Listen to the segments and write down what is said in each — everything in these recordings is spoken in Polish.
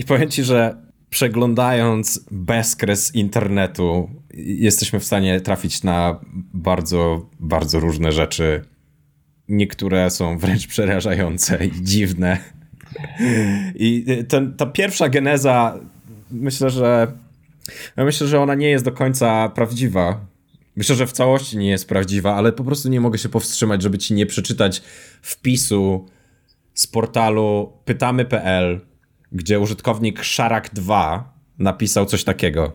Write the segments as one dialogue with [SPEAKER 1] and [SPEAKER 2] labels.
[SPEAKER 1] I powiem ci, że przeglądając bezkres internetu, jesteśmy w stanie trafić na bardzo, bardzo różne rzeczy. Niektóre są wręcz przerażające i dziwne. I ten, ta pierwsza geneza, myślę, że ja myślę, że ona nie jest do końca prawdziwa. Myślę, że w całości nie jest prawdziwa, ale po prostu nie mogę się powstrzymać, żeby ci nie przeczytać wpisu z portalu pytamy.pl, gdzie użytkownik Szarak2 napisał coś takiego.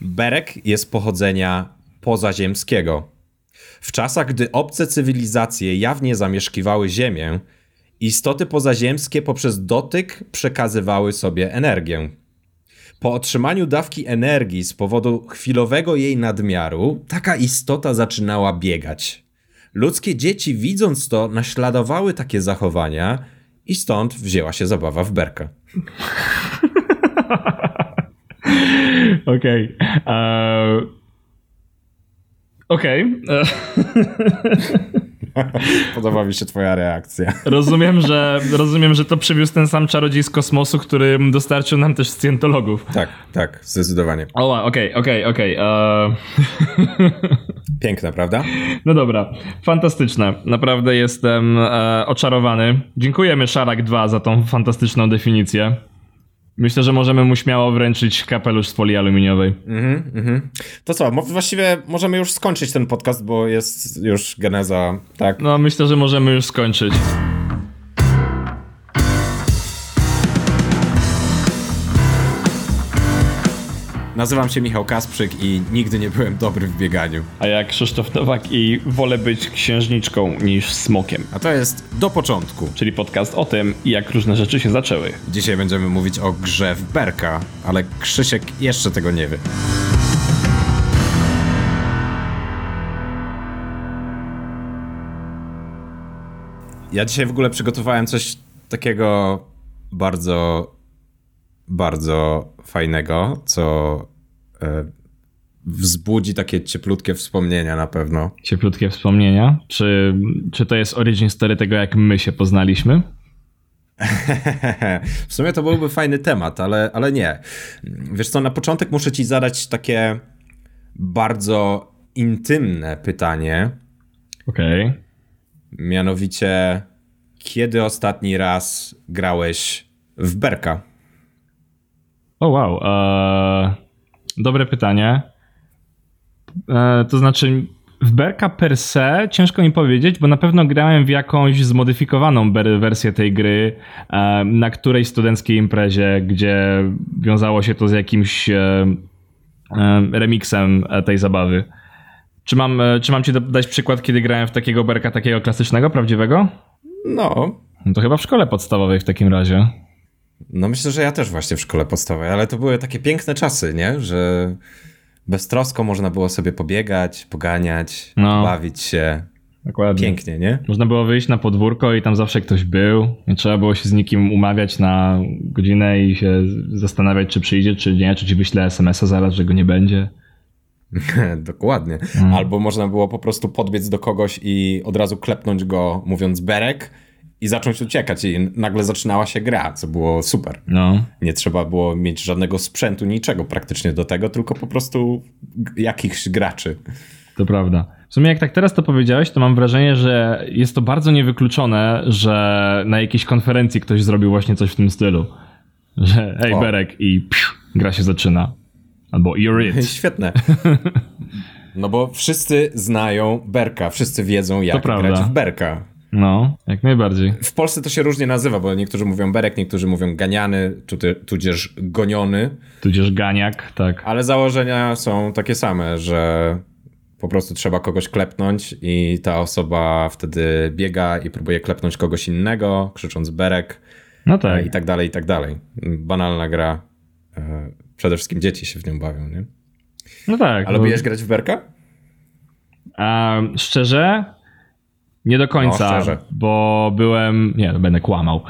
[SPEAKER 1] Berek jest pochodzenia pozaziemskiego. W czasach, gdy obce cywilizacje jawnie zamieszkiwały Ziemię, istoty pozaziemskie poprzez dotyk przekazywały sobie energię. Po otrzymaniu dawki energii z powodu chwilowego jej nadmiaru, taka istota zaczynała biegać. Ludzkie dzieci, widząc to, naśladowały takie zachowania i stąd wzięła się zabawa w berka.
[SPEAKER 2] Okej. Okay. Uh... Okej. Okay.
[SPEAKER 1] Podoba mi się twoja reakcja.
[SPEAKER 2] Rozumiem, że, rozumiem, że to przywiózł ten sam czarodziej z kosmosu, który dostarczył nam też scjentologów.
[SPEAKER 1] Tak, tak, zdecydowanie.
[SPEAKER 2] O, okej, okej, okej.
[SPEAKER 1] Piękne, prawda?
[SPEAKER 2] No dobra, fantastyczne. Naprawdę jestem e, oczarowany. Dziękujemy Szarak 2 za tą fantastyczną definicję. Myślę, że możemy mu śmiało wręczyć kapelusz z folii aluminiowej. Mhm,
[SPEAKER 1] mhm. To co, właściwie możemy już skończyć ten podcast, bo jest już geneza, tak?
[SPEAKER 2] No, myślę, że możemy już skończyć.
[SPEAKER 1] Nazywam się Michał Kasprzyk i nigdy nie byłem dobry w bieganiu.
[SPEAKER 2] A ja Krzysztof Nowak i wolę być księżniczką niż smokiem.
[SPEAKER 1] A to jest Do Początku.
[SPEAKER 2] Czyli podcast o tym, jak różne rzeczy się zaczęły.
[SPEAKER 1] Dzisiaj będziemy mówić o grze w Berka, ale Krzysiek jeszcze tego nie wie. Ja dzisiaj w ogóle przygotowałem coś takiego bardzo bardzo fajnego, co e, wzbudzi takie cieplutkie wspomnienia na pewno.
[SPEAKER 2] Cieplutkie wspomnienia? Czy, czy to jest origin story tego, jak my się poznaliśmy?
[SPEAKER 1] w sumie to byłby fajny temat, ale, ale nie. Wiesz co, na początek muszę ci zadać takie bardzo intymne pytanie.
[SPEAKER 2] Okej. Okay.
[SPEAKER 1] Mianowicie, kiedy ostatni raz grałeś w Berka?
[SPEAKER 2] O wow, eee, dobre pytanie. Eee, to znaczy, w Berka per se ciężko mi powiedzieć, bo na pewno grałem w jakąś zmodyfikowaną wersję tej gry e, na którejś studenckiej imprezie, gdzie wiązało się to z jakimś e, e, remixem tej zabawy. Czy mam, czy mam ci dać przykład, kiedy grałem w takiego Berka takiego klasycznego, prawdziwego?
[SPEAKER 1] No.
[SPEAKER 2] no to chyba w szkole podstawowej w takim razie.
[SPEAKER 1] No myślę, że ja też właśnie w szkole podstawowej, ale to były takie piękne czasy, nie? Że beztrosko można było sobie pobiegać, poganiać, no. bawić się. Dokładnie. Pięknie, nie?
[SPEAKER 2] Można było wyjść na podwórko i tam zawsze ktoś był. Nie trzeba było się z nikim umawiać na godzinę i się zastanawiać, czy przyjdzie, czy nie, czy ci wyśle SMS-a zaraz, że go nie będzie.
[SPEAKER 1] Dokładnie. Mm. Albo można było po prostu podbiec do kogoś i od razu klepnąć go, mówiąc berek, i zacząć uciekać i nagle zaczynała się gra, co było super. No. Nie trzeba było mieć żadnego sprzętu, niczego praktycznie do tego, tylko po prostu jakichś graczy.
[SPEAKER 2] To prawda. W sumie jak tak teraz to powiedziałeś, to mam wrażenie, że jest to bardzo niewykluczone, że na jakiejś konferencji ktoś zrobił właśnie coś w tym stylu. Że hej o. Berek i gra się zaczyna. Albo you're it.
[SPEAKER 1] Świetne. No bo wszyscy znają Berka, wszyscy wiedzą jak grać w Berka.
[SPEAKER 2] No, jak najbardziej.
[SPEAKER 1] W Polsce to się różnie nazywa, bo niektórzy mówią berek, niektórzy mówią ganiany, tudzież goniony.
[SPEAKER 2] Tudzież ganiak, tak.
[SPEAKER 1] Ale założenia są takie same, że po prostu trzeba kogoś klepnąć i ta osoba wtedy biega i próbuje klepnąć kogoś innego, krzycząc berek. No tak. I tak dalej, i tak dalej. Banalna gra. E, przede wszystkim dzieci się w nią bawią, nie?
[SPEAKER 2] No tak.
[SPEAKER 1] Ale lubisz grać w berka?
[SPEAKER 2] A, szczerze, nie do końca, no, bo byłem. Nie, no będę kłamał.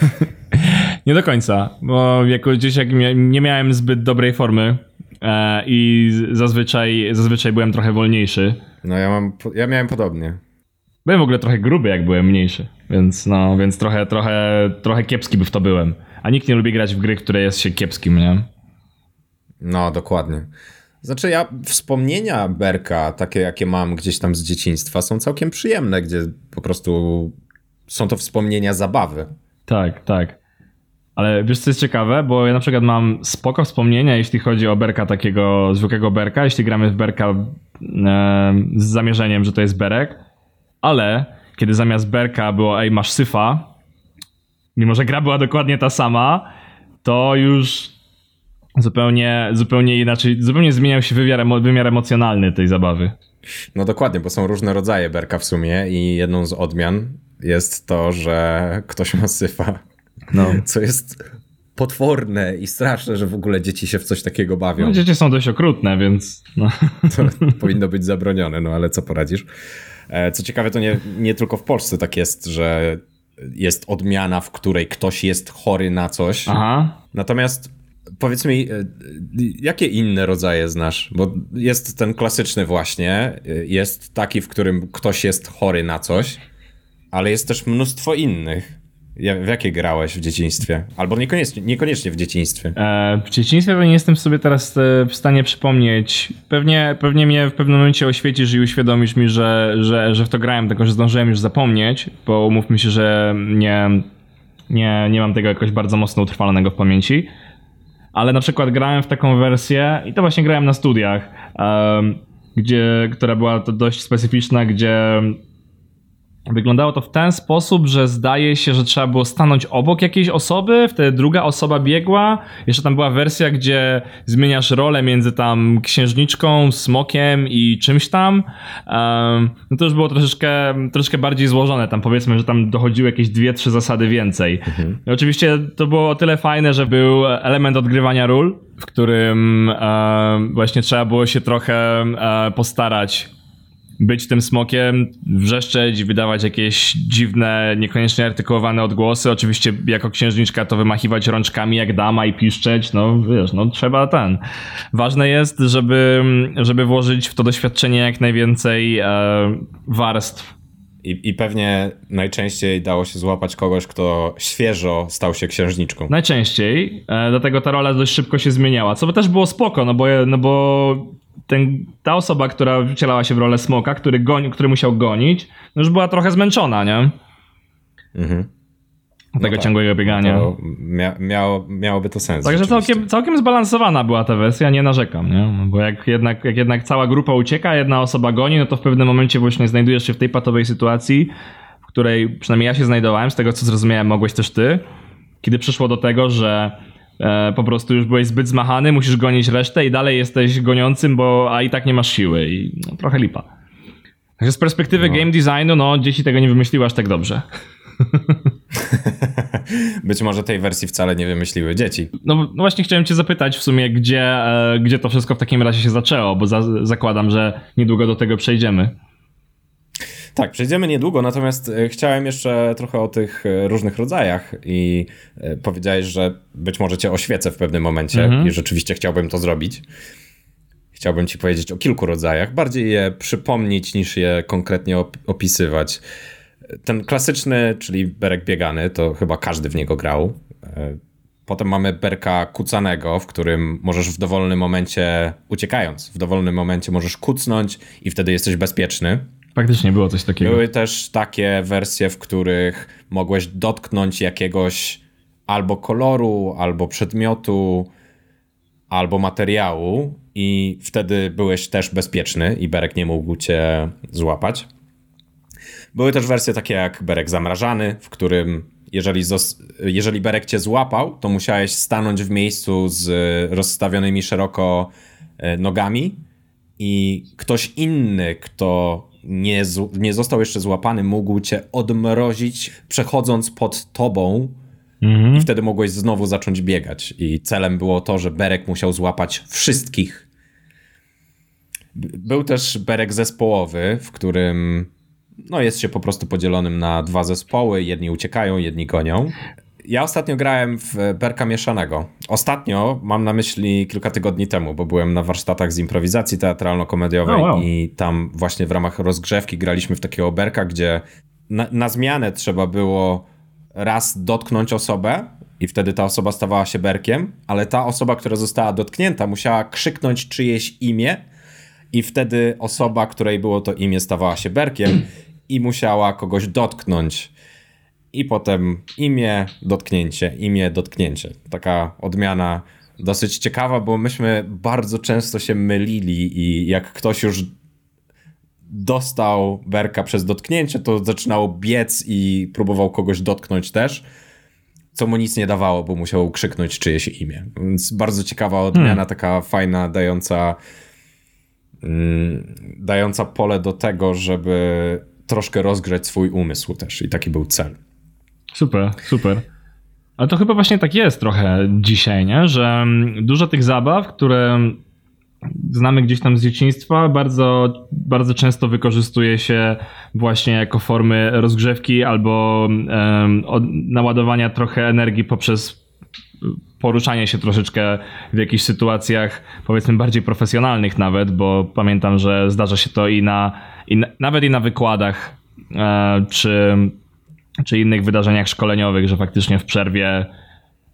[SPEAKER 2] nie do końca, bo jako dzieciak nie miałem zbyt dobrej formy e, i zazwyczaj, zazwyczaj byłem trochę wolniejszy.
[SPEAKER 1] No ja, mam, ja miałem podobnie.
[SPEAKER 2] Byłem w ogóle trochę gruby, jak byłem mniejszy, więc no, więc trochę, trochę, trochę kiepski by w to byłem. a nikt nie lubi grać w gry, które jest się kiepskim, nie?
[SPEAKER 1] No, dokładnie. Znaczy ja, wspomnienia Berka, takie jakie mam gdzieś tam z dzieciństwa, są całkiem przyjemne, gdzie po prostu są to wspomnienia zabawy.
[SPEAKER 2] Tak, tak. Ale wiesz co jest ciekawe, bo ja na przykład mam spoko wspomnienia, jeśli chodzi o Berka takiego zwykłego Berka, jeśli gramy w Berka e, z zamierzeniem, że to jest Berek, ale kiedy zamiast Berka było ej masz syfa, mimo że gra była dokładnie ta sama, to już zupełnie, zupełnie inaczej, zupełnie zmieniał się wymiar, wymiar emocjonalny tej zabawy.
[SPEAKER 1] No dokładnie, bo są różne rodzaje Berka w sumie i jedną z odmian jest to, że ktoś ma syfa. No. Co jest potworne i straszne, że w ogóle dzieci się w coś takiego bawią.
[SPEAKER 2] No, dzieci są dość okrutne, więc. No.
[SPEAKER 1] To powinno być zabronione, no ale co poradzisz. E, co ciekawe, to nie, nie tylko w Polsce tak jest, że jest odmiana, w której ktoś jest chory na coś. Aha. Natomiast powiedz mi, e, jakie inne rodzaje znasz? Bo jest ten klasyczny właśnie, e, jest taki, w którym ktoś jest chory na coś, ale jest też mnóstwo innych. W jakie grałeś w dzieciństwie? Albo niekoniecznie, niekoniecznie w dzieciństwie.
[SPEAKER 2] E, w dzieciństwie nie jestem sobie teraz e, w stanie przypomnieć. Pewnie, pewnie mnie w pewnym momencie oświecisz i uświadomisz mi, że, że, że w to grałem, tylko że zdążyłem już zapomnieć, bo umówmy się, że nie, nie, nie mam tego jakoś bardzo mocno utrwalonego w pamięci. Ale na przykład grałem w taką wersję i to właśnie grałem na studiach, um, gdzie, która była dość specyficzna, gdzie Wyglądało to w ten sposób, że zdaje się, że trzeba było stanąć obok jakiejś osoby, wtedy druga osoba biegła. Jeszcze tam była wersja, gdzie zmieniasz rolę między tam księżniczką, smokiem i czymś tam. Um, no to już było troszeczkę, troszeczkę bardziej złożone. Tam powiedzmy, że tam dochodziły jakieś dwie, trzy zasady więcej. Mhm. oczywiście to było o tyle fajne, że był element odgrywania ról, w którym um, właśnie trzeba było się trochę um, postarać być tym smokiem, wrzeszczeć, wydawać jakieś dziwne, niekoniecznie artykułowane odgłosy. Oczywiście jako księżniczka to wymachiwać rączkami jak dama i piszczeć, no wiesz, no trzeba ten. Ważne jest, żeby, żeby włożyć w to doświadczenie jak najwięcej e, warstw.
[SPEAKER 1] I, I pewnie najczęściej dało się złapać kogoś, kto świeżo stał się księżniczką.
[SPEAKER 2] Najczęściej, e, dlatego ta rola dość szybko się zmieniała, co by też było spoko, no bo, no bo ten, ta osoba, która wcielała się w rolę smoka, który, goni, który musiał gonić, no już była trochę zmęczona, nie? Mhm. Tego no tak. ciągłego biegania. No
[SPEAKER 1] mia miało, miałoby to sens.
[SPEAKER 2] Także całkiem, całkiem zbalansowana była ta wersja, nie narzekam, nie? No bo jak jednak, jak jednak cała grupa ucieka, jedna osoba goni, no to w pewnym momencie właśnie znajdujesz się w tej patowej sytuacji, w której przynajmniej ja się znajdowałem, z tego co zrozumiałem, mogłeś też ty, kiedy przyszło do tego, że E, po prostu już byłeś zbyt zmachany, musisz gonić resztę i dalej jesteś goniącym, bo a i tak nie masz siły i no, trochę lipa. Także z perspektywy no. game designu, no dzieci tego nie wymyśliły aż tak dobrze.
[SPEAKER 1] Być może tej wersji wcale nie wymyśliły dzieci.
[SPEAKER 2] No, no właśnie chciałem cię zapytać w sumie, gdzie, e, gdzie to wszystko w takim razie się zaczęło, bo za, zakładam, że niedługo do tego przejdziemy.
[SPEAKER 1] Tak, przejdziemy niedługo, natomiast e, chciałem jeszcze trochę o tych e, różnych rodzajach i e, powiedziałeś, że być może cię oświecę w pewnym momencie mhm. i rzeczywiście chciałbym to zrobić. Chciałbym ci powiedzieć o kilku rodzajach, bardziej je przypomnieć niż je konkretnie opisywać. Ten klasyczny, czyli berek biegany, to chyba każdy w niego grał. Potem mamy berka kucanego, w którym możesz w dowolnym momencie, uciekając, w dowolnym momencie możesz kucnąć i wtedy jesteś bezpieczny.
[SPEAKER 2] Faktycznie było coś takiego.
[SPEAKER 1] Były też takie wersje, w których mogłeś dotknąć jakiegoś albo koloru, albo przedmiotu, albo materiału i wtedy byłeś też bezpieczny i Berek nie mógł cię złapać. Były też wersje takie jak Berek zamrażany, w którym jeżeli, jeżeli Berek cię złapał, to musiałeś stanąć w miejscu z rozstawionymi szeroko e, nogami i ktoś inny, kto nie, nie został jeszcze złapany, mógł cię odmrozić, przechodząc pod tobą. Mhm. I wtedy mogłeś znowu zacząć biegać. I celem było to, że Berek musiał złapać wszystkich. Był też Berek zespołowy, w którym no, jest się po prostu podzielonym na dwa zespoły. Jedni uciekają, jedni gonią. Ja ostatnio grałem w Berka Mieszanego. Ostatnio mam na myśli kilka tygodni temu, bo byłem na warsztatach z improwizacji teatralno-komediowej oh, wow. i tam właśnie w ramach rozgrzewki graliśmy w takiego Berka, gdzie na, na zmianę trzeba było raz dotknąć osobę i wtedy ta osoba stawała się berkiem, ale ta osoba, która została dotknięta, musiała krzyknąć czyjeś imię i wtedy osoba, której było to imię, stawała się berkiem i musiała kogoś dotknąć. I potem imię, dotknięcie, imię, dotknięcie. Taka odmiana dosyć ciekawa, bo myśmy bardzo często się mylili i jak ktoś już dostał berka przez dotknięcie, to zaczynał biec i próbował kogoś dotknąć też, co mu nic nie dawało, bo musiał krzyknąć czyjeś imię. Więc bardzo ciekawa odmiana, hmm. taka fajna, dająca mm, dająca pole do tego, żeby troszkę rozgrzać swój umysł też i taki był cel.
[SPEAKER 2] Super, super. Ale to chyba właśnie tak jest trochę dzisiaj, nie? że dużo tych zabaw, które znamy gdzieś tam z dzieciństwa, bardzo, bardzo często wykorzystuje się właśnie jako formy rozgrzewki albo um, naładowania trochę energii poprzez poruszanie się troszeczkę w jakichś sytuacjach, powiedzmy bardziej profesjonalnych nawet, bo pamiętam, że zdarza się to i na, i na nawet i na wykładach, e, czy, czy innych wydarzeniach szkoleniowych, że faktycznie w przerwie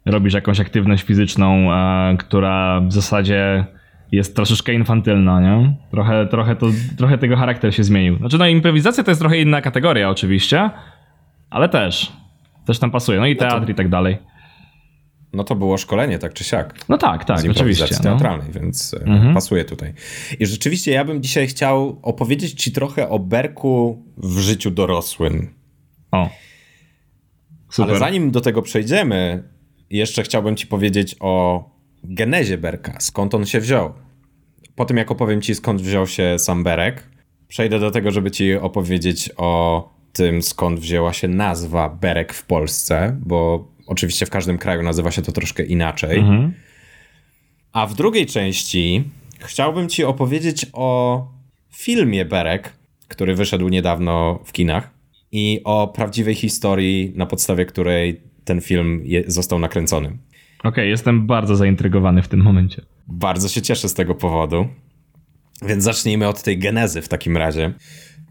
[SPEAKER 2] robisz jakąś aktywność fizyczną, e, która w zasadzie jest troszeczkę infantylna, nie? Trochę, trochę, to, trochę tego charakter się zmienił. Znaczy, no improwizacja to jest trochę inna kategoria oczywiście, ale też, też tam pasuje. No i teatr no to, i tak dalej.
[SPEAKER 1] No to było szkolenie, tak czy siak.
[SPEAKER 2] No tak, tak, oczywiście.
[SPEAKER 1] No. teatralnej, no. więc e, mhm. pasuje tutaj. I rzeczywiście ja bym dzisiaj chciał opowiedzieć ci trochę o Berku w życiu dorosłym.
[SPEAKER 2] O.
[SPEAKER 1] Super. Ale zanim do tego przejdziemy, jeszcze chciałbym ci powiedzieć o genezie Berka, skąd on się wziął. Po tym jak opowiem ci skąd wziął się sam Berek, przejdę do tego, żeby ci opowiedzieć o tym skąd wzięła się nazwa Berek w Polsce, bo oczywiście w każdym kraju nazywa się to troszkę inaczej. Mhm. A w drugiej części chciałbym ci opowiedzieć o filmie Berek, który wyszedł niedawno w kinach i o prawdziwej historii, na podstawie której ten film je, został nakręcony.
[SPEAKER 2] Okej, okay, jestem bardzo zaintrygowany w tym momencie.
[SPEAKER 1] Bardzo się cieszę z tego powodu. Więc zacznijmy od tej genezy w takim razie.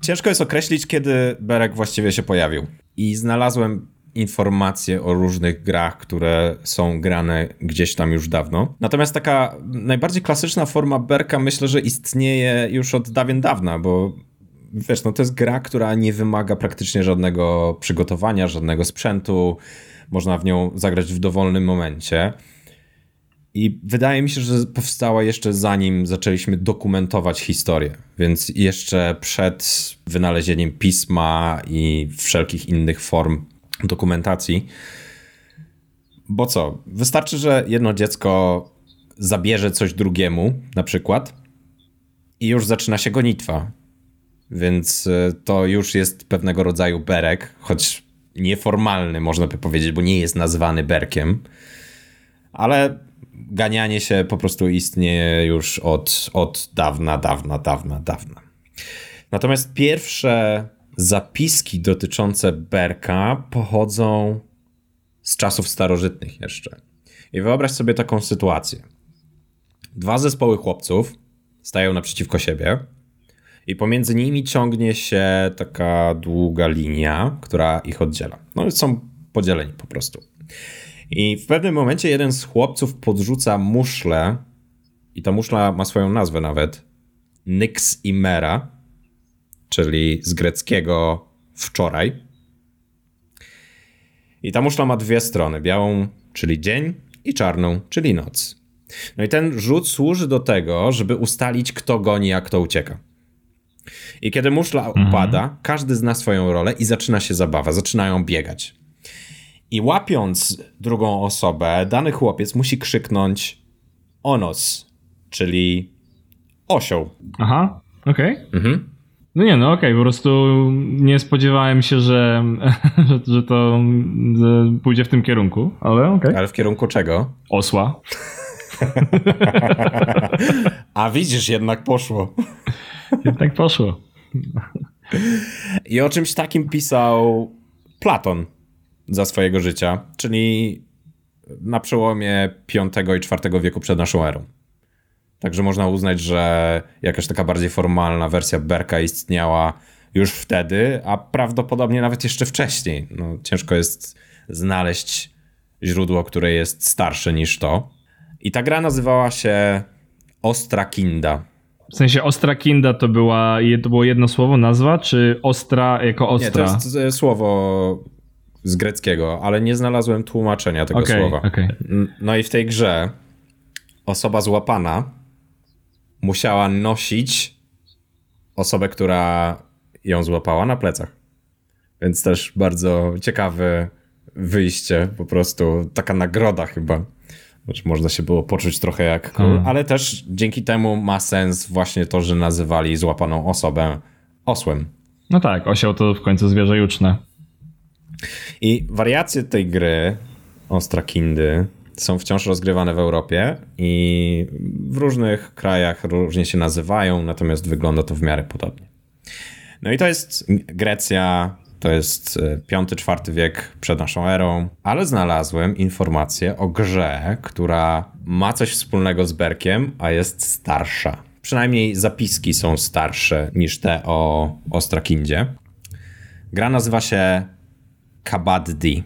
[SPEAKER 1] Ciężko jest określić, kiedy Berek właściwie się pojawił. I znalazłem informacje o różnych grach, które są grane gdzieś tam już dawno. Natomiast taka najbardziej klasyczna forma Berka myślę, że istnieje już od dawien dawna, bo wiesz, no to jest gra, która nie wymaga praktycznie żadnego przygotowania, żadnego sprzętu można w nią zagrać w dowolnym momencie. I wydaje mi się, że powstała jeszcze zanim zaczęliśmy dokumentować historię, więc jeszcze przed wynalezieniem pisma i wszelkich innych form dokumentacji. Bo co? Wystarczy, że jedno dziecko zabierze coś drugiemu, na przykład, i już zaczyna się gonitwa. Więc e, to już jest pewnego rodzaju berek, choć nieformalny, można by powiedzieć, bo nie jest nazwany berkiem, ale ganianie się po prostu istnieje już od, od dawna, dawna, dawna, dawna. Natomiast pierwsze zapiski dotyczące berka pochodzą z czasów starożytnych jeszcze. I wyobraź sobie taką sytuację. Dwa zespoły chłopców stają naprzeciwko siebie i pomiędzy nimi ciągnie się taka długa linia, która ich oddziela. No są podzieleni po prostu. I w pewnym momencie jeden z chłopców podrzuca muszlę i ta muszla ma swoją nazwę nawet. Nyx Imera, czyli z greckiego wczoraj. I ta muszla ma dwie strony, białą, czyli dzień i czarną, czyli noc. No i ten rzut służy do tego, żeby ustalić kto goni, a kto ucieka. I kiedy muszla mhm. upada, każdy zna swoją rolę i zaczyna się zabawa, zaczynają biegać. I łapiąc drugą osobę, dany chłopiec musi krzyknąć onos, czyli osioł.
[SPEAKER 2] Aha, okej. Okay. Mhm. No nie, no okej, okay, po prostu nie spodziewałem się, że, że, że to że pójdzie w tym kierunku, ale okej. Okay.
[SPEAKER 1] Ale w kierunku czego?
[SPEAKER 2] Osła.
[SPEAKER 1] A widzisz, jednak poszło.
[SPEAKER 2] Tak poszło.
[SPEAKER 1] I o czymś takim pisał Platon za swojego życia, czyli na przełomie V i IV wieku przed naszą erą. Także można uznać, że jakaś taka bardziej formalna wersja Berka istniała już wtedy, a prawdopodobnie nawet jeszcze wcześniej. No, ciężko jest znaleźć źródło, które jest starsze niż to. I ta gra nazywała się Ostra Kinda.
[SPEAKER 2] W sensie Ostra Kinda to, była, to było jedno słowo, nazwa, czy Ostra jako Ostra?
[SPEAKER 1] Nie, to jest e, słowo z greckiego, ale nie znalazłem tłumaczenia tego
[SPEAKER 2] okay,
[SPEAKER 1] słowa.
[SPEAKER 2] Okay.
[SPEAKER 1] No i w tej grze osoba złapana musiała nosić osobę, która ją złapała na plecach. Więc też bardzo ciekawe wyjście, po prostu taka nagroda chyba. Znaczy, można się było poczuć trochę jak król, hmm. ale też dzięki temu ma sens właśnie to, że nazywali złapaną osobę osłem.
[SPEAKER 2] No tak, osioł to w końcu zwierzę juczne.
[SPEAKER 1] I wariacje tej gry, Ostra Kindy, są wciąż rozgrywane w Europie i w różnych krajach różnie się nazywają, natomiast wygląda to w miarę podobnie. No i to jest Grecja, to jest V-IV e, wiek przed naszą erą, ale znalazłem informację o grze, która ma coś wspólnego z Berkiem, a jest starsza. Przynajmniej zapiski są starsze niż te o Ostrakindzie. Gra nazywa się Kabaddi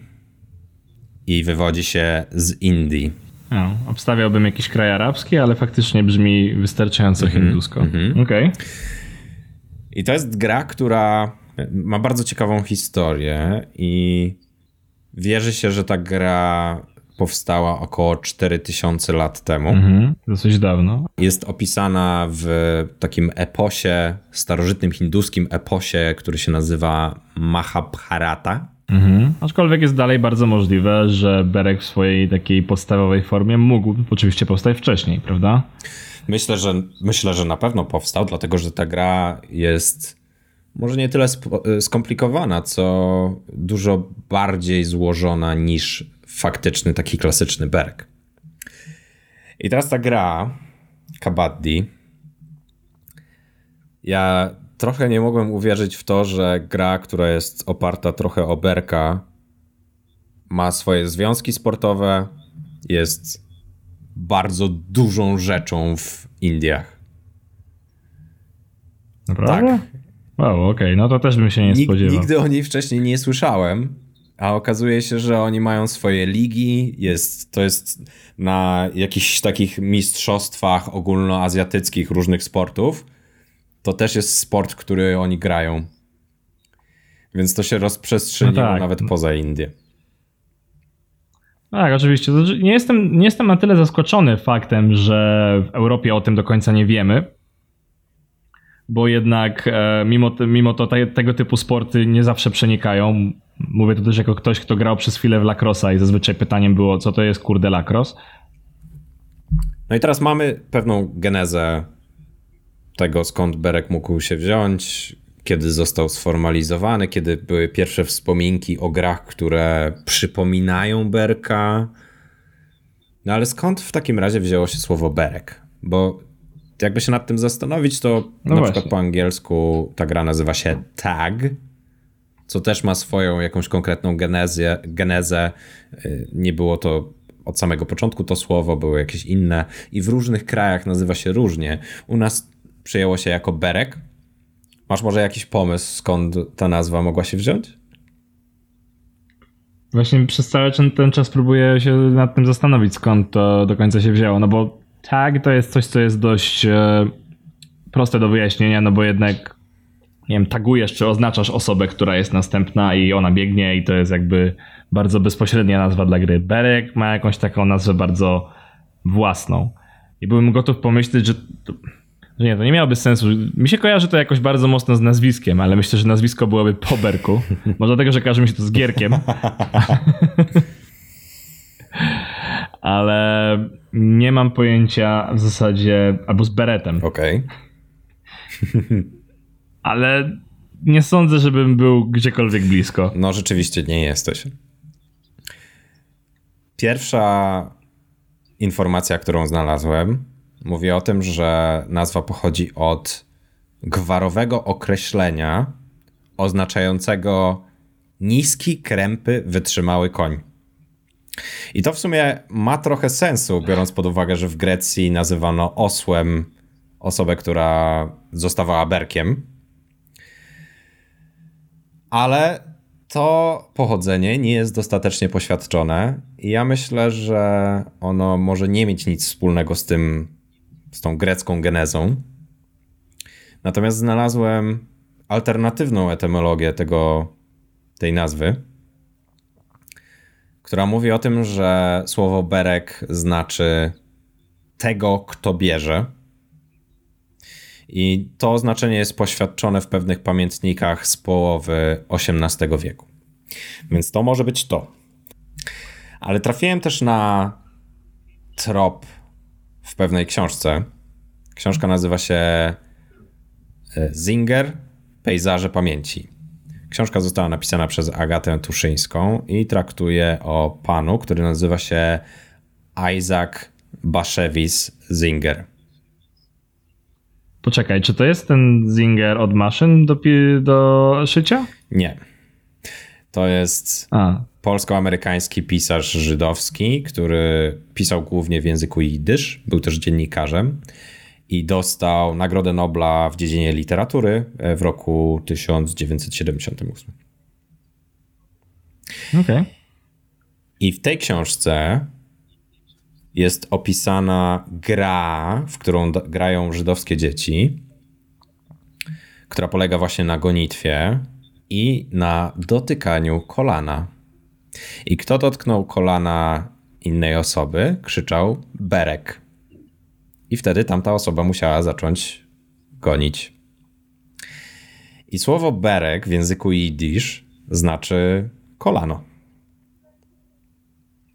[SPEAKER 1] i wywodzi się z Indii.
[SPEAKER 2] No, obstawiałbym jakiś kraj arabski, ale faktycznie brzmi wystarczająco mm -hmm, hindusko. Mm -hmm. Okej. Okay.
[SPEAKER 1] I to jest gra, która ma bardzo ciekawą historię i wierzy się, że ta gra powstała około 4000 lat temu. Mhm,
[SPEAKER 2] dosyć dawno.
[SPEAKER 1] Jest opisana w takim eposie, starożytnym hinduskim eposie, który się nazywa Mahabharata.
[SPEAKER 2] Mhm. Aczkolwiek jest dalej bardzo możliwe, że Berek w swojej takiej podstawowej formie mógł oczywiście powstać wcześniej, prawda?
[SPEAKER 1] Myślę, że myślę, że na pewno powstał, dlatego że ta gra jest może nie tyle skomplikowana, co dużo bardziej złożona niż faktyczny taki klasyczny Berek. I teraz ta gra Kabaddi. Ja trochę nie mogłem uwierzyć w to, że gra, która jest oparta trochę o Berka, ma swoje związki sportowe, jest bardzo dużą rzeczą w Indiach.
[SPEAKER 2] Naprawdę? Tak. Wow, okej, okay. no to też bym się nie Nig spodziewał.
[SPEAKER 1] Nigdy o niej wcześniej nie słyszałem, a okazuje się, że oni mają swoje ligi, jest, to jest na jakichś takich mistrzostwach ogólnoazjatyckich różnych sportów to też jest sport, który oni grają. Więc to się rozprzestrzeniło no tak. nawet poza Indię.
[SPEAKER 2] Tak, oczywiście. Znaczy, nie jestem, nie jestem na tyle zaskoczony faktem, że w Europie o tym do końca nie wiemy, bo jednak e, mimo, mimo to te, tego typu sporty nie zawsze przenikają. Mówię to też jako ktoś, kto grał przez chwilę w lacrosse i zazwyczaj pytaniem było, co to jest kurde lacrosse.
[SPEAKER 1] No i teraz mamy pewną genezę tego, skąd Berek mógł się wziąć, kiedy został sformalizowany, kiedy były pierwsze wspominki o grach, które przypominają Berka. No ale skąd w takim razie wzięło się słowo Berek? Bo jakby się nad tym zastanowić, to no na właśnie. przykład po angielsku ta gra nazywa się Tag, co też ma swoją jakąś konkretną genezję, genezę. Y, nie było to od samego początku to słowo, były jakieś inne i w różnych krajach nazywa się różnie. U nas przyjęło się jako Berek. Masz może jakiś pomysł, skąd ta nazwa mogła się wziąć?
[SPEAKER 2] Właśnie przez cały ten czas próbuję się nad tym zastanowić, skąd to do końca się wzięło. No bo tag to jest coś, co jest dość e, proste do wyjaśnienia, no bo jednak nie wiem, tagujesz czy oznaczasz osobę, która jest następna i ona biegnie i to jest jakby bardzo bezpośrednia nazwa dla gry. Berek ma jakąś taką nazwę bardzo własną. I byłem gotów pomyśleć, że że nie, to nie miałoby sensu. Mi się kojarzy to jakoś bardzo mocno z nazwiskiem, ale myślę, że nazwisko byłoby po Berku. Może dlatego, że kojarzy mi się to z Gierkiem. ale nie mam pojęcia w zasadzie, albo z Beretem.
[SPEAKER 1] Okej. Okay.
[SPEAKER 2] ale nie sądzę, żebym był gdziekolwiek blisko.
[SPEAKER 1] No rzeczywiście nie jesteś. Pierwsza informacja, którą znalazłem, Mówi o tym, że nazwa pochodzi od gwarowego określenia oznaczającego niski, krępy, wytrzymały koń. I to w sumie ma trochę sensu, biorąc pod uwagę, że w Grecji nazywano osłem osobę, która zostawała berkiem. Ale to pochodzenie nie jest dostatecznie poświadczone i ja myślę, że ono może nie mieć nic wspólnego z tym, z tą grecką genezą. Natomiast znalazłem alternatywną etymologię tego, tej nazwy, która mówi o tym, że słowo berek znaczy tego, kto bierze. I to oznaczenie jest poświadczone w pewnych pamiętnikach z połowy XVIII wieku. Więc to może być to. Ale trafiłem też na trop w pewnej książce. Książka nazywa się e, Zinger Pejzaże Pamięci. Książka została napisana przez Agatę Tuszyńską i traktuje o panu, który nazywa się Isaac Bashewis Zinger.
[SPEAKER 2] Poczekaj, czy to jest ten Zinger od maszyn do, do szycia?
[SPEAKER 1] Nie. To jest polsko-amerykański pisarz żydowski, który pisał głównie w języku jidysz, był też dziennikarzem i dostał Nagrodę Nobla w dziedzinie literatury w roku 1978.
[SPEAKER 2] Okej. Okay.
[SPEAKER 1] I w tej książce jest opisana gra, w którą grają żydowskie dzieci, która polega właśnie na gonitwie i na dotykaniu kolana. I kto dotknął kolana innej osoby, krzyczał berek. I wtedy tamta osoba musiała zacząć gonić. I słowo berek w języku jidysz znaczy kolano.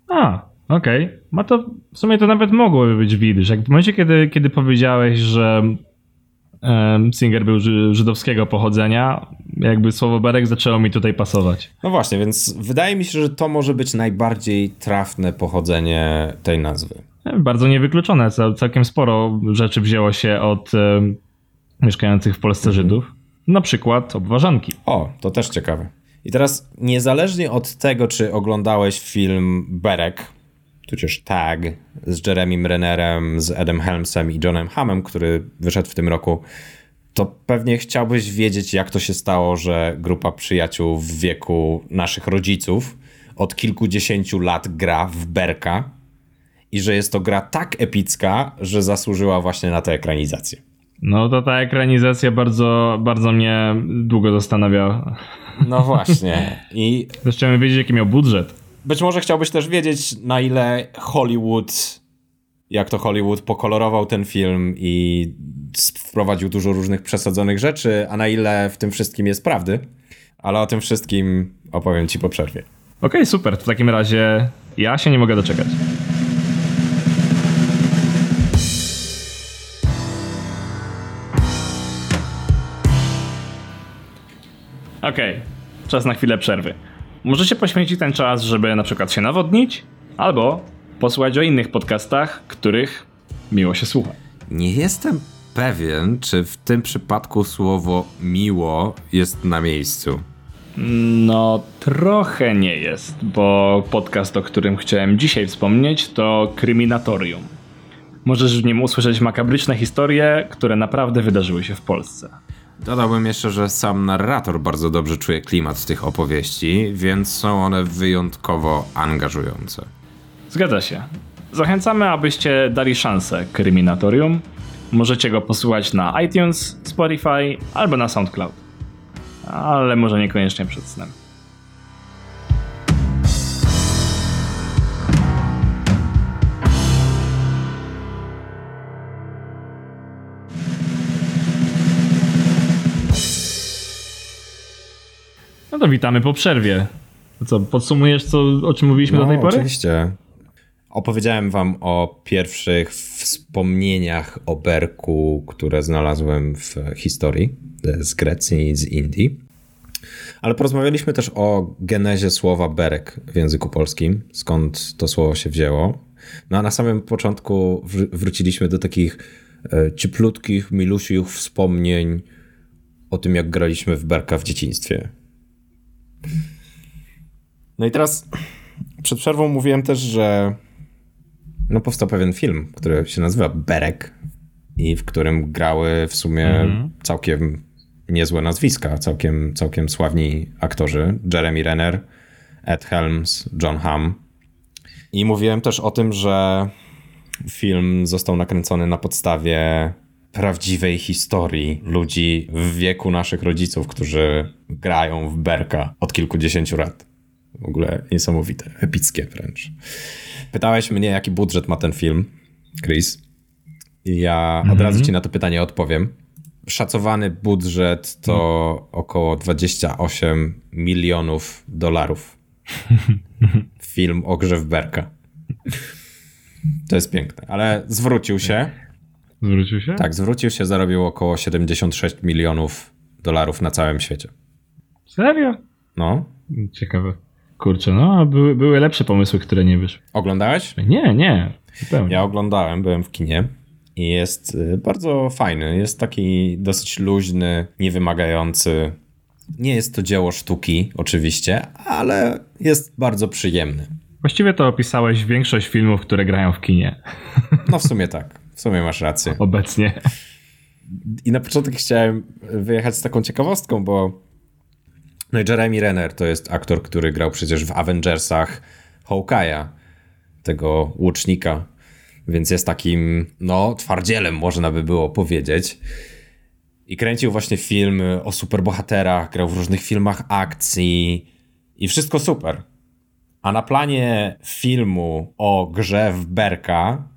[SPEAKER 2] A, okej. Okay. Ma to, w sumie to nawet mogłoby być widysz. Jak w momencie, kiedy, kiedy powiedziałeś, że Singer był żydowskiego pochodzenia, jakby słowo berek zaczęło mi tutaj pasować.
[SPEAKER 1] No właśnie, więc wydaje mi się, że to może być najbardziej trafne pochodzenie tej nazwy.
[SPEAKER 2] Bardzo niewykluczone. Całkiem sporo rzeczy wzięło się od e, mieszkających w Polsce mhm. Żydów. Na przykład obwarzanki.
[SPEAKER 1] O, to też ciekawe. I teraz niezależnie od tego, czy oglądałeś film Berek, tudzież Tag z Jeremym Rennerem, z Adam Helmsem i Johnem Hammem, który wyszedł w tym roku, to pewnie chciałbyś wiedzieć, jak to się stało, że grupa przyjaciół w wieku naszych rodziców od kilkudziesięciu lat gra w Berka i że jest to gra tak epicka, że zasłużyła właśnie na tę ekranizację.
[SPEAKER 2] No to ta ekranizacja bardzo, bardzo mnie długo zastanawiała.
[SPEAKER 1] No właśnie. I
[SPEAKER 2] też chciałem wiedzieć, jaki miał budżet.
[SPEAKER 1] Być może chciałbyś też wiedzieć, na ile Hollywood, jak to Hollywood pokolorował ten film i wprowadził dużo różnych przesadzonych rzeczy, a na ile w tym wszystkim jest prawdy. Ale o tym wszystkim opowiem ci po przerwie. Okej,
[SPEAKER 2] okay, super. W takim razie ja się nie mogę doczekać. Okej, okay. czas na chwilę przerwy. Możecie poświęcić ten czas, żeby na przykład się nawodnić, albo posłuchać o innych podcastach, których miło się słucha.
[SPEAKER 1] Nie jestem pewien, czy w tym przypadku słowo miło jest na miejscu.
[SPEAKER 2] No, trochę nie jest, bo podcast, o którym chciałem dzisiaj wspomnieć, to Kryminatorium. Możesz w nim usłyszeć makabryczne historie, które naprawdę wydarzyły się w Polsce.
[SPEAKER 1] Dodałbym jeszcze, że sam narrator bardzo dobrze czuje klimat tych opowieści, więc są one wyjątkowo angażujące.
[SPEAKER 2] Zgadza się. Zachęcamy, abyście dali szansę Kryminatorium. Możecie go posłuchać na iTunes, Spotify albo na SoundCloud. Ale może niekoniecznie przed snem. To witamy po przerwie. Co, podsumujesz, co, o czym mówiliśmy
[SPEAKER 1] no,
[SPEAKER 2] do tej pory?
[SPEAKER 1] Oczywiście. Opowiedziałem wam o pierwszych wspomnieniach o Berku, które znalazłem w historii z Grecji i z Indii. Ale porozmawialiśmy też o genezie słowa berek w języku polskim, skąd to słowo się wzięło. No a na samym początku wróciliśmy do takich e, cieplutkich, milusiich wspomnień o tym, jak graliśmy w berka w dzieciństwie. No i teraz przed przerwą mówiłem też, że no powstał pewien film, który się nazywa Berek i w którym grały w sumie mhm. całkiem niezłe nazwiska, całkiem, całkiem sławni aktorzy. Jeremy Renner, Ed Helms, John Hamm. I mówiłem też o tym, że film został nakręcony na podstawie prawdziwej historii ludzi w wieku naszych rodziców, którzy grają w berka od kilkudziesięciu lat. W ogóle niesamowite, epickie wręcz. Pytałeś mnie, jaki budżet ma ten film, Chris. I ja od
[SPEAKER 2] Mhm.
[SPEAKER 1] razu ci na to pytanie odpowiem. Szacowany budżet to około 28 milionów dolarów. Film o grze w berka. To jest piękne, ale zwrócił się.
[SPEAKER 2] Zwrócił się?
[SPEAKER 1] Tak, zwrócił się, zarobił około 76 milionów dolarów na całym świecie.
[SPEAKER 2] Serio?
[SPEAKER 1] No.
[SPEAKER 2] Ciekawe. Kurczę, no, a były, były lepsze pomysły, które nie wyszły.
[SPEAKER 1] Oglądałeś?
[SPEAKER 2] Nie, nie, zupełnie.
[SPEAKER 1] Ja oglądałem, byłem w kinie i jest y, bardzo fajny. Jest taki dosyć luźny, niewymagający. Nie jest to dzieło sztuki, oczywiście, ale jest bardzo przyjemny.
[SPEAKER 2] Właściwie to opisałeś większość filmów, które grają w kinie
[SPEAKER 1] No w sumie tak, w sumie masz rację.
[SPEAKER 2] obecnie.
[SPEAKER 1] I na początek chciałem wyjechać z taką ciekawostką, bo no i Jeremy Renner to jest aktor, który grał przecież w Avengersach Hawkeye'a, tego łucznika, więc jest takim, no, twardzielem można by było powiedzieć. I kręcił właśnie filmy o superbohaterach, grał w różnych filmach akcji i wszystko super. A na planie filmu o grze w Berka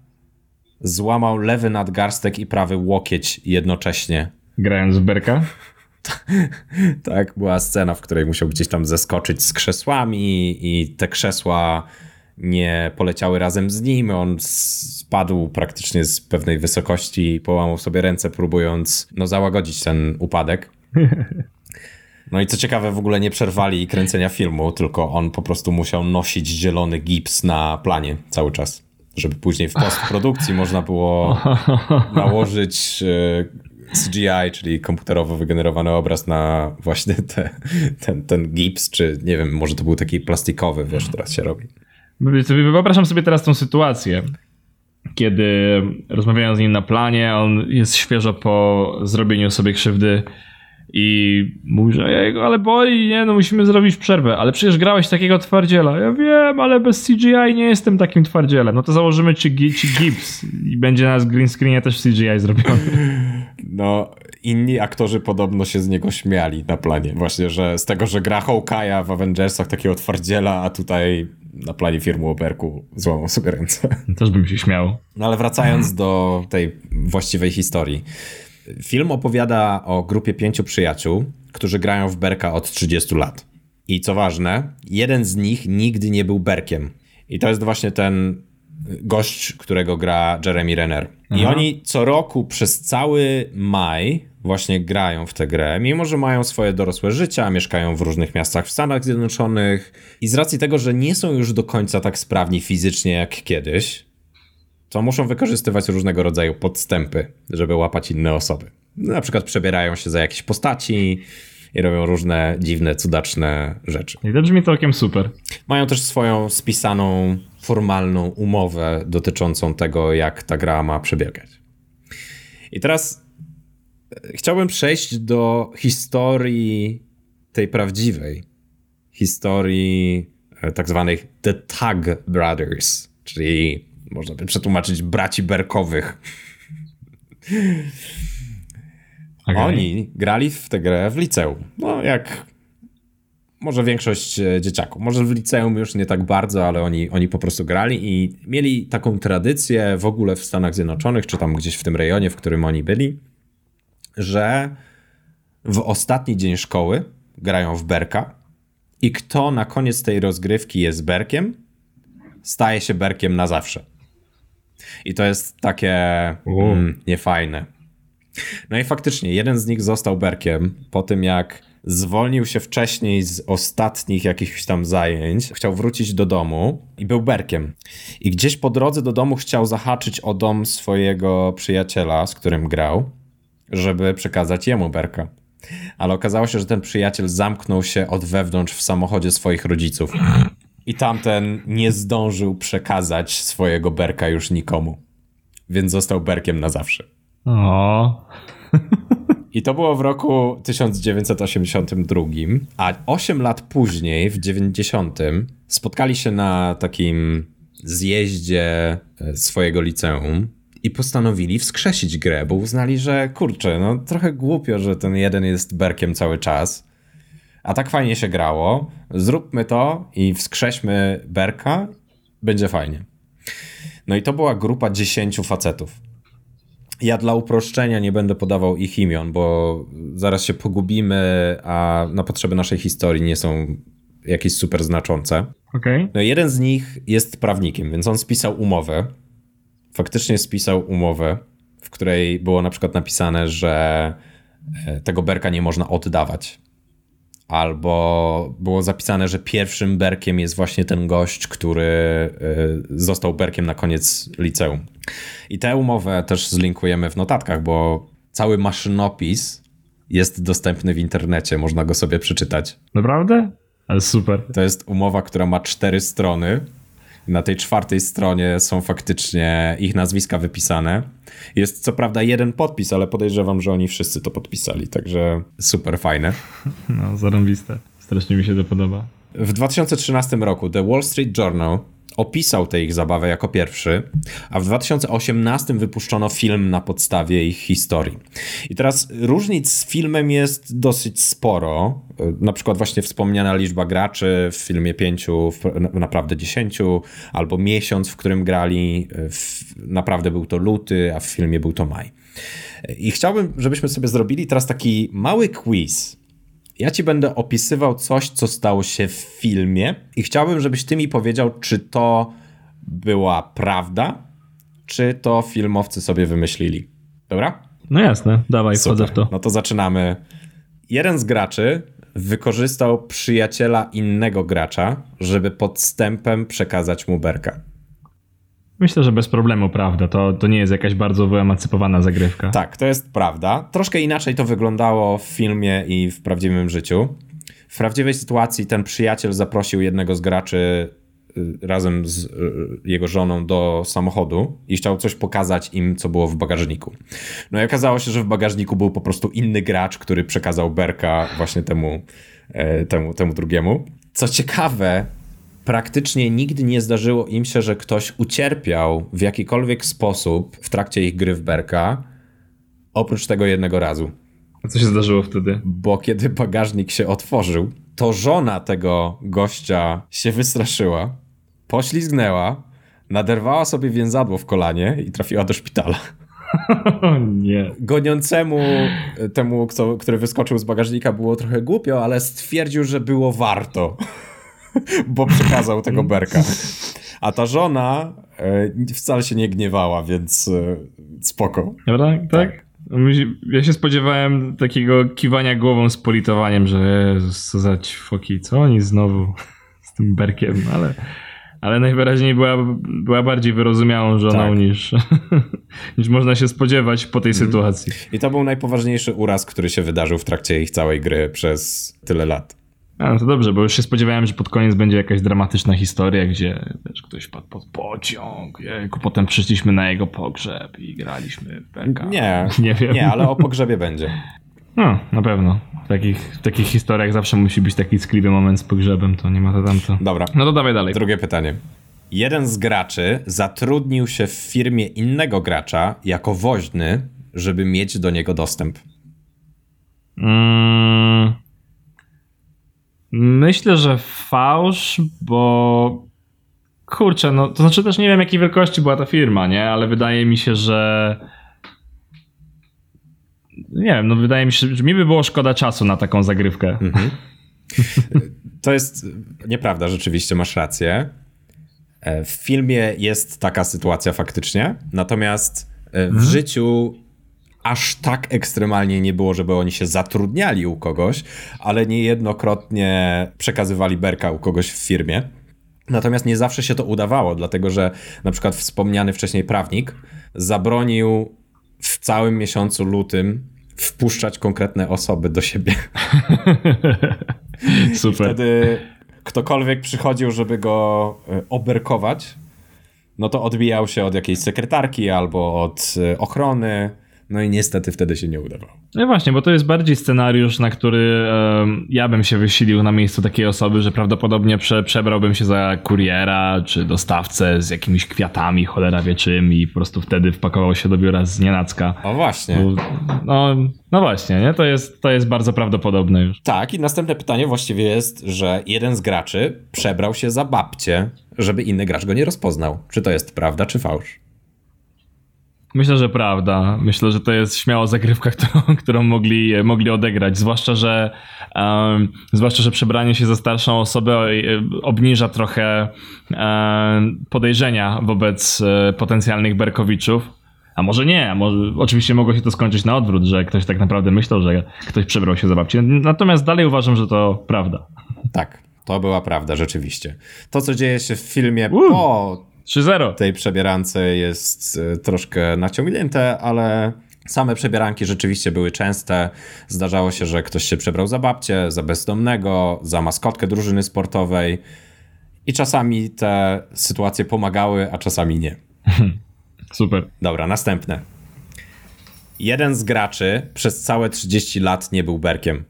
[SPEAKER 1] złamał lewy nadgarstek i prawy łokieć jednocześnie.
[SPEAKER 2] Grając w Berka?
[SPEAKER 1] Tak, była scena, w której musiał gdzieś tam zeskoczyć z krzesłami i te krzesła nie poleciały razem z nim. On spadł praktycznie z pewnej wysokości i połamał sobie ręce, próbując no, załagodzić ten upadek. No i co ciekawe, w ogóle nie przerwali kręcenia filmu, tylko on po prostu musiał nosić zielony gips na planie cały czas, żeby później w postprodukcji można było nałożyć e, CGI, czyli komputerowo wygenerowany obraz na właśnie te, ten, ten gips, czy nie wiem, może to był taki plastikowy, wiesz, teraz się robi.
[SPEAKER 2] Wyobrażam sobie teraz tą sytuację, kiedy rozmawiają z nim na planie, on jest świeżo po zrobieniu sobie krzywdy i mówi, że jego, ale boli, nie, no musimy zrobić przerwę, ale przecież grałeś takiego twardziela. Ja wiem, ale bez CGI nie jestem takim twardzielem. No to założymy ci, ci gips i będzie na green screenie też CGI zrobiony.
[SPEAKER 1] No, inni aktorzy podobno się z niego śmiali na planie. Właśnie, że z tego, że gra Hawkeye'a w Avengersach takiego twardziela, a tutaj na planie firmy Operku złamał sobie ręce.
[SPEAKER 2] Też bym się śmiał.
[SPEAKER 1] No ale wracając do tej właściwej historii. Film opowiada o grupie pięciu przyjaciół, którzy grają w Berka od 30 lat. I co ważne, jeden z nich nigdy nie był Berkiem. I to jest właśnie ten gość, którego gra Jeremy Renner. I
[SPEAKER 2] Aha.
[SPEAKER 1] oni co roku przez cały maj właśnie grają w tę grę, mimo że mają swoje dorosłe życia, mieszkają w różnych miastach w Stanach Zjednoczonych i z racji tego, że nie są już do końca tak sprawni fizycznie jak kiedyś, to muszą wykorzystywać różnego rodzaju podstępy, żeby łapać inne osoby. Na przykład przebierają się za jakieś postaci i robią różne dziwne, cudaczne rzeczy.
[SPEAKER 2] I to brzmi całkiem super.
[SPEAKER 1] Mają też swoją spisaną, formalną umowę dotyczącą tego, jak ta gra ma przebiegać. I teraz e, chciałbym przejść do historii tej prawdziwej. Historii e, tak zwanych The Tug Brothers, czyli można by przetłumaczyć braci Berkowych.
[SPEAKER 2] Okej.
[SPEAKER 1] Oni grali w tę grę w liceum. No, jak może większość e, dzieciaków. Może w liceum już nie tak bardzo, ale oni, oni po prostu grali i mieli taką tradycję w ogóle w Stanach Zjednoczonych, czy tam gdzieś w tym rejonie, w którym oni byli, że w ostatni dzień szkoły grają w berka i kto na koniec tej rozgrywki jest berkiem, staje się berkiem na zawsze. I to jest takie mm, niefajne. No i faktycznie, jeden z nich został Berkiem po tym, jak zwolnił się wcześniej z ostatnich jakichś tam zajęć, chciał wrócić do domu i był Berkiem. I gdzieś po drodze do domu chciał zahaczyć o dom swojego przyjaciela, z którym grał, żeby przekazać jemu Berka. Ale okazało się, że ten przyjaciel zamknął się od wewnątrz w samochodzie swoich rodziców. I tamten nie zdążył przekazać swojego Berka już nikomu. Więc został Berkiem na zawsze.
[SPEAKER 2] O.
[SPEAKER 1] I to było w roku 1982, a 8 lat później, w 90, spotkali się na takim zjeździe e, swojego liceum i postanowili wskrzesić grę, bo uznali, że kurczę, no trochę głupio, że ten jeden jest berkiem cały czas. A tak fajnie się grało. Zróbmy to i wskrześmy berka, będzie fajnie. No i to była grupa 10 facetów. Ja dla uproszczenia nie będę podawał ich imion, bo zaraz się pogubimy, a na potrzeby naszej historii nie są jakieś super znaczące.
[SPEAKER 2] Okay.
[SPEAKER 1] No jeden z nich jest prawnikiem, więc on spisał umowę. Faktycznie spisał umowę, w której było na przykład napisane, że e, tego berka nie można oddawać. Albo było zapisane, że pierwszym berkiem jest właśnie ten gość, który e, został berkiem na koniec liceum. I tę umowę też zlinkujemy w notatkach, bo cały maszynopis jest dostępny w internecie, można go sobie przeczytać.
[SPEAKER 2] Naprawdę? Ale super.
[SPEAKER 1] To jest umowa, która ma cztery strony. Na tej czwartej stronie są faktycznie ich nazwiska wypisane. Jest co prawda jeden podpis, ale podejrzewam, że oni wszyscy to podpisali, także super fajne.
[SPEAKER 2] No, zarąbiste. Strasznie mi się to podoba.
[SPEAKER 1] W 2013 roku The Wall Street Journal opisał tę ich zabawę jako pierwszy, a w 2018 wypuszczono film na podstawie ich historii. I teraz różnic z filmem jest dosyć sporo. Na przykład właśnie wspomniana liczba graczy w filmie pięciu, naprawdę dziesięciu, albo miesiąc, w którym grali, naprawdę był to luty, a w filmie był to maj. I chciałbym, żebyśmy sobie zrobili teraz taki mały quiz ja ci będę opisywał coś, co stało się w filmie, i chciałbym, żebyś ty mi powiedział, czy to była prawda, czy to filmowcy sobie wymyślili. Dobra?
[SPEAKER 2] No jasne, dawaj, Super. wchodzę w to.
[SPEAKER 1] No to zaczynamy. Jeden z graczy wykorzystał przyjaciela innego gracza, żeby podstępem przekazać mu berka.
[SPEAKER 2] Myślę, że bez problemu, prawda. To, to nie jest jakaś bardzo wyemancypowana zagrywka.
[SPEAKER 1] Tak, to jest prawda. Troszkę inaczej to wyglądało w filmie i w prawdziwym życiu. W prawdziwej sytuacji ten przyjaciel zaprosił jednego z graczy y, razem z y, jego żoną do samochodu i chciał coś pokazać im, co było w bagażniku. No i okazało się, że w bagażniku był po prostu inny gracz, który przekazał Berka właśnie temu, e, temu, temu drugiemu. Co ciekawe, praktycznie nigdy nie zdarzyło im się, że ktoś ucierpiał w jakikolwiek sposób w trakcie ich gry w Berka, oprócz tego jednego razu.
[SPEAKER 2] A co się zdarzyło wtedy?
[SPEAKER 1] Bo kiedy bagażnik się otworzył, to żona tego gościa się wystraszyła, poślizgnęła, naderwała sobie więzadło w kolanie i trafiła do szpitala.
[SPEAKER 2] O nie.
[SPEAKER 1] Goniącemu temu, kto, który wyskoczył z bagażnika, było trochę głupio, ale stwierdził, że było warto. bo przekazał tego berka. A ta żona e, wcale się nie gniewała, więc e, spoko.
[SPEAKER 2] Dobra, tak? tak? Ja się spodziewałem takiego kiwania głową z politowaniem, że Jezus, co za ćwoki, co oni znowu z tym berkiem, ale, ale najwyraźniej była, była bardziej wyrozumiałą żoną tak. niż, niż można się spodziewać po tej mhm. sytuacji.
[SPEAKER 1] I to był najpoważniejszy uraz, który się wydarzył w trakcie ich całej gry przez tyle lat.
[SPEAKER 2] No to dobrze, bo już się spodziewałem, że pod koniec będzie jakaś dramatyczna historia, gdzie wiesz, ktoś padł pod pociąg, jejku, potem przyszliśmy na jego pogrzeb i graliśmy w.
[SPEAKER 1] Nie, nie wiem. Nie, ale o pogrzebie będzie.
[SPEAKER 2] No, na pewno. W takich, w takich historiach zawsze musi być taki skliwy moment z pogrzebem, to nie ma to tamto.
[SPEAKER 1] Dobra.
[SPEAKER 2] No to dawaj dalej.
[SPEAKER 1] Drugie pytanie. Jeden z graczy zatrudnił się w firmie innego gracza jako woźny, żeby mieć do niego dostęp.
[SPEAKER 2] Mm, Myślę, że fałsz, bo kurczę, no to znaczy też nie wiem jakiej wielkości była ta firma, nie? Ale wydaje mi się, że nie wiem, no wydaje mi się, że mi by było szkoda czasu na taką zagrywkę. Mhm.
[SPEAKER 1] To jest nieprawda, rzeczywiście masz rację. E, w filmie jest taka sytuacja faktycznie, natomiast e, w mhm. życiu aż tak ekstremalnie nie było, żeby oni się zatrudniali u kogoś, ale niejednokrotnie przekazywali berka u kogoś w firmie. Natomiast nie zawsze się to udawało, dlatego że na przykład wspomniany wcześniej prawnik zabronił w całym miesiącu lutym wpuszczać konkretne osoby do siebie.
[SPEAKER 2] Super. I
[SPEAKER 1] wtedy ktokolwiek przychodził, żeby go e, oberkować, no to odbijał się od jakiejś sekretarki albo od e, ochrony, No i niestety wtedy się nie udawało.
[SPEAKER 2] No właśnie, bo to jest bardziej scenariusz, na który um, ja bym się wysilił na miejscu takiej osoby, że prawdopodobnie prze, przebrałbym się za kuriera czy dostawcę z jakimiś kwiatami, cholera wie czym i po prostu wtedy wpakował się do biura z nienacka.
[SPEAKER 1] O właśnie.
[SPEAKER 2] No, no właśnie, nie? To, jest, to jest bardzo prawdopodobne już.
[SPEAKER 1] Tak, i następne pytanie właściwie jest, że jeden z graczy przebrał się za babcię, żeby inny gracz go nie rozpoznał. Czy to jest prawda, czy fałsz?
[SPEAKER 2] Myślę, że prawda. Myślę, że to jest śmiało zagrywka, którą, którą mogli, mogli odegrać. Zwłaszcza, że um, zwłaszcza, że przebranie się za starszą osobę e, obniża trochę um, podejrzenia wobec e, potencjalnych Berkowiczów. A może nie, może, oczywiście mogło się to skończyć na odwrót, że ktoś tak naprawdę myślał, że ktoś przebrał się za babcię. Natomiast dalej uważam, że to prawda.
[SPEAKER 1] Tak, to była prawda, rzeczywiście. To, co dzieje się w filmie uh. po
[SPEAKER 2] 3-0.
[SPEAKER 1] tej przebierance jest e, troszkę naciągnięte, ale same przebieranki rzeczywiście były częste. Zdarzało się, że ktoś się przebrał za babcię, za bezdomnego, za maskotkę drużyny sportowej. I czasami te sytuacje pomagały, a czasami nie.
[SPEAKER 2] Super.
[SPEAKER 1] Dobra, następne. Jeden z graczy przez całe 30 lat nie był Berkiem.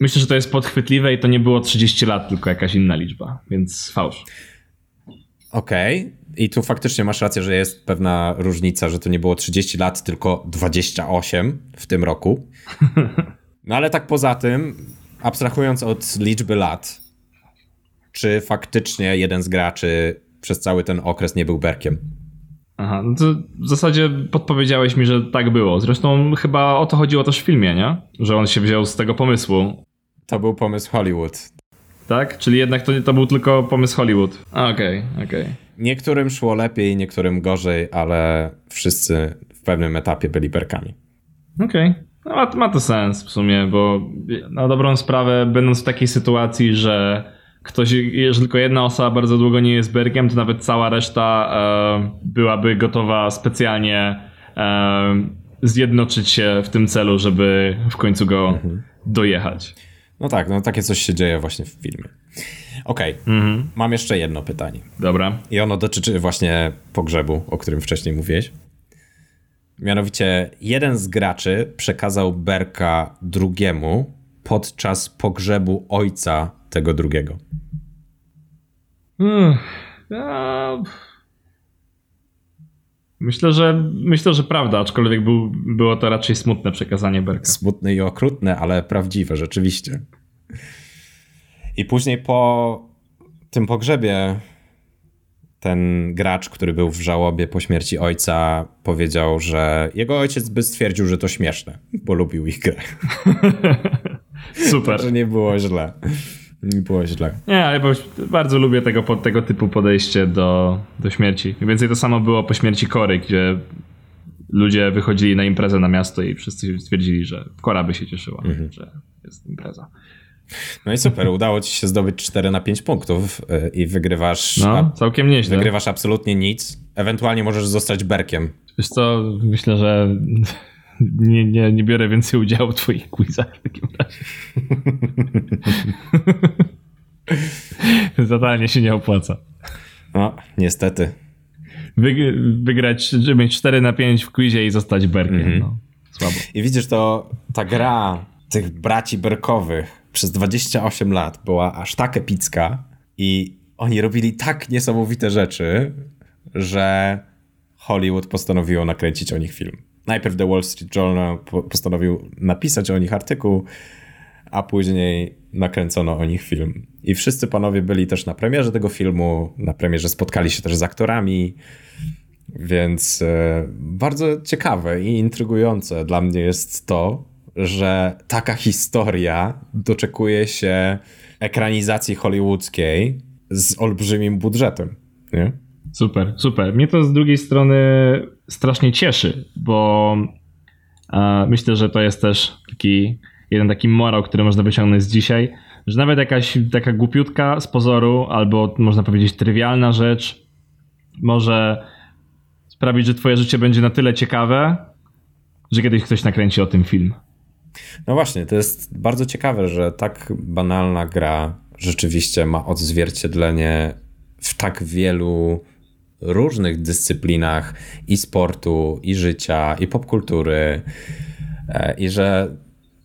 [SPEAKER 2] Myślę, że to jest podchwytliwe i to nie było 30 lat, tylko jakaś inna liczba, więc fałsz.
[SPEAKER 1] Okej. Okay. I tu faktycznie masz rację, że jest pewna różnica, że to nie było 30 lat, tylko 28 w tym roku. No ale tak poza tym, abstrahując od liczby lat, czy faktycznie jeden z graczy przez cały ten okres nie był Berkiem?
[SPEAKER 2] Aha, no to w zasadzie podpowiedziałeś mi, że tak było. Zresztą chyba o to chodziło też w filmie, nie? Że on się wziął z tego pomysłu.
[SPEAKER 1] To był pomysł Hollywood.
[SPEAKER 2] Tak? Czyli jednak to, to był tylko pomysł Hollywood. Okej, okej. Okay, okay.
[SPEAKER 1] Niektórym szło lepiej, niektórym gorzej, ale wszyscy w pewnym etapie byli berkami.
[SPEAKER 2] Okej. Okay. No, ma, ma to sens w sumie, bo na dobrą sprawę, będąc w takiej sytuacji, że ktoś, jeżeli tylko jedna osoba bardzo długo nie jest berkiem, to nawet cała reszta e, byłaby gotowa specjalnie e, zjednoczyć się w tym celu, żeby w końcu go mhm. dojechać.
[SPEAKER 1] No tak, no takie coś się dzieje właśnie w filmie. Okej, okay. mhm. mam jeszcze jedno pytanie.
[SPEAKER 2] Dobra.
[SPEAKER 1] I ono dotyczy właśnie pogrzebu, o którym wcześniej mówiłeś. Mianowicie jeden z graczy przekazał Berka drugiemu podczas pogrzebu ojca tego drugiego.
[SPEAKER 2] Hmm. Myślę, że myślę, że prawda, aczkolwiek był, było to raczej smutne przekazanie Berka.
[SPEAKER 1] Smutne i okrutne, ale prawdziwe, rzeczywiście. I później po tym pogrzebie ten gracz, który był w żałobie po śmierci ojca, powiedział, że jego ojciec by stwierdził, że to śmieszne, bo lubił ich grę.
[SPEAKER 2] Super.
[SPEAKER 1] że nie było źle. Nie było źle.
[SPEAKER 2] Nie, ale bardzo lubię tego, tego typu podejście do, do śmierci. Mniej więcej to samo było po śmierci Kory, gdzie ludzie wychodzili na imprezę na miasto i wszyscy stwierdzili, że Kora by się cieszyła, mhm. że jest impreza.
[SPEAKER 1] No i super, udało ci się zdobyć 4 na 5 punktów y, i wygrywasz.
[SPEAKER 2] No, całkiem nieźle.
[SPEAKER 1] Wygrywasz absolutnie nic. Ewentualnie możesz zostać berkiem.
[SPEAKER 2] Wiesz co, myślę, że nie, nie, nie biorę więcej udziału w twoich quizach w takim razie. Totalnie się nie opłaca.
[SPEAKER 1] No, niestety.
[SPEAKER 2] Wy, wygrać, żeby mieć 4 na 5 w quizie i zostać berkiem. Mm -hmm. no, słabo.
[SPEAKER 1] I widzisz, to ta gra tych braci berkowych przez 28 lat była aż tak epicka i oni robili tak niesamowite rzeczy, że Hollywood postanowiło nakręcić o nich film. Najpierw The Wall Street Journal postanowił napisać o nich artykuł, a później nakręcono o nich film. I wszyscy panowie byli też na premierze tego filmu, na premierze spotkali się też z aktorami, więc e, bardzo ciekawe i intrygujące dla mnie jest to, że taka historia doczekuje się ekranizacji hollywoodzkiej z olbrzymim budżetem. Nie?
[SPEAKER 2] Super, super. Mnie to z drugiej strony strasznie cieszy, bo e, myślę, że to jest też taki jeden taki morał, który można wyciągnąć z dzisiaj, że nawet jakaś taka głupiutka z pozoru, albo można powiedzieć trywialna rzecz, może sprawić, że twoje życie będzie na tyle ciekawe, że kiedyś ktoś nakręci o tym film.
[SPEAKER 1] No właśnie, to jest bardzo ciekawe, że tak banalna gra rzeczywiście ma odzwierciedlenie w tak wielu różnych dyscyplinach i sportu, i życia, i popkultury. E, I że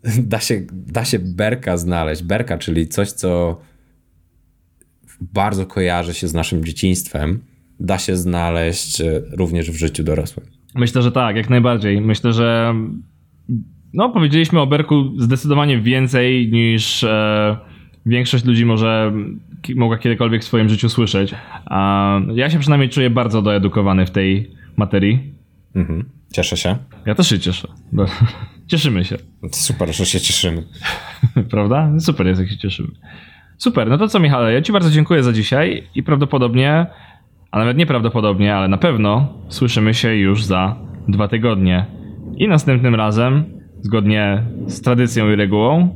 [SPEAKER 1] da się, da się berka znaleźć. Berka, czyli coś, co bardzo kojarzy się z naszym dzieciństwem, da się znaleźć e, również w życiu dorosłym.
[SPEAKER 2] Myślę, że tak, jak najbardziej. Myślę, że no, powiedzieliśmy o Berku zdecydowanie więcej niż e, większość ludzi może mogła kiedykolwiek w swoim życiu słyszeć. A ja się przynajmniej czuję bardzo doedukowany w tej materii.
[SPEAKER 1] Mhm. Cieszę się.
[SPEAKER 2] Ja też się cieszę. Cieszymy się.
[SPEAKER 1] Super, że się cieszymy.
[SPEAKER 2] Prawda? Super jest, jak się cieszymy. Super, no to co Michale, ja Ci bardzo dziękuję za dzisiaj i prawdopodobnie, a nawet nieprawdopodobnie, ale na pewno słyszymy się już za dwa tygodnie. I następnym razem, zgodnie z tradycją i regułą,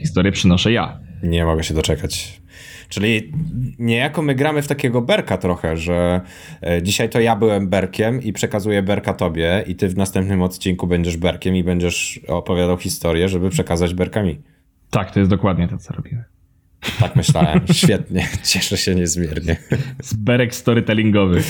[SPEAKER 2] historię przynoszę ja.
[SPEAKER 1] Nie mogę się doczekać. Czyli niejako my gramy w takiego berka trochę, że e, dzisiaj to ja byłem berkiem i przekazuję berka tobie i ty w następnym odcinku będziesz berkiem i będziesz opowiadał historię, żeby przekazać berkami.
[SPEAKER 2] Tak, to jest dokładnie to, co robimy.
[SPEAKER 1] Tak myślałem. Świetnie. Cieszę się niezmiernie.
[SPEAKER 2] Zberek storytellingowy.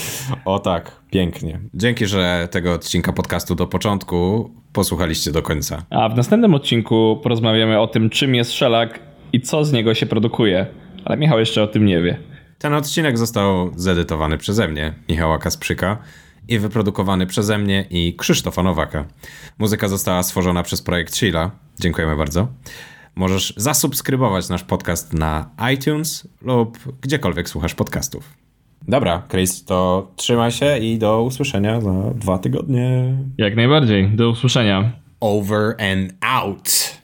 [SPEAKER 1] O tak, pięknie. Dzięki, że tego odcinka podcastu do początku posłuchaliście do końca.
[SPEAKER 2] A w następnym odcinku porozmawiamy o tym, czym jest szelak i co z niego się produkuje. Ale Michał jeszcze o tym nie wie.
[SPEAKER 1] Ten odcinek został zedytowany przeze mnie, Michała Kasprzyka, i wyprodukowany przeze mnie i Krzysztofa Nowaka. Muzyka została stworzona przez projekt Sheila. Dziękujemy bardzo. Możesz zasubskrybować nasz podcast na iTunes lub gdziekolwiek słuchasz podcastów. Dobra, Chris, to trzymaj się i do usłyszenia za dwa tygodnie.
[SPEAKER 2] Jak najbardziej. Do usłyszenia.
[SPEAKER 1] Over and out.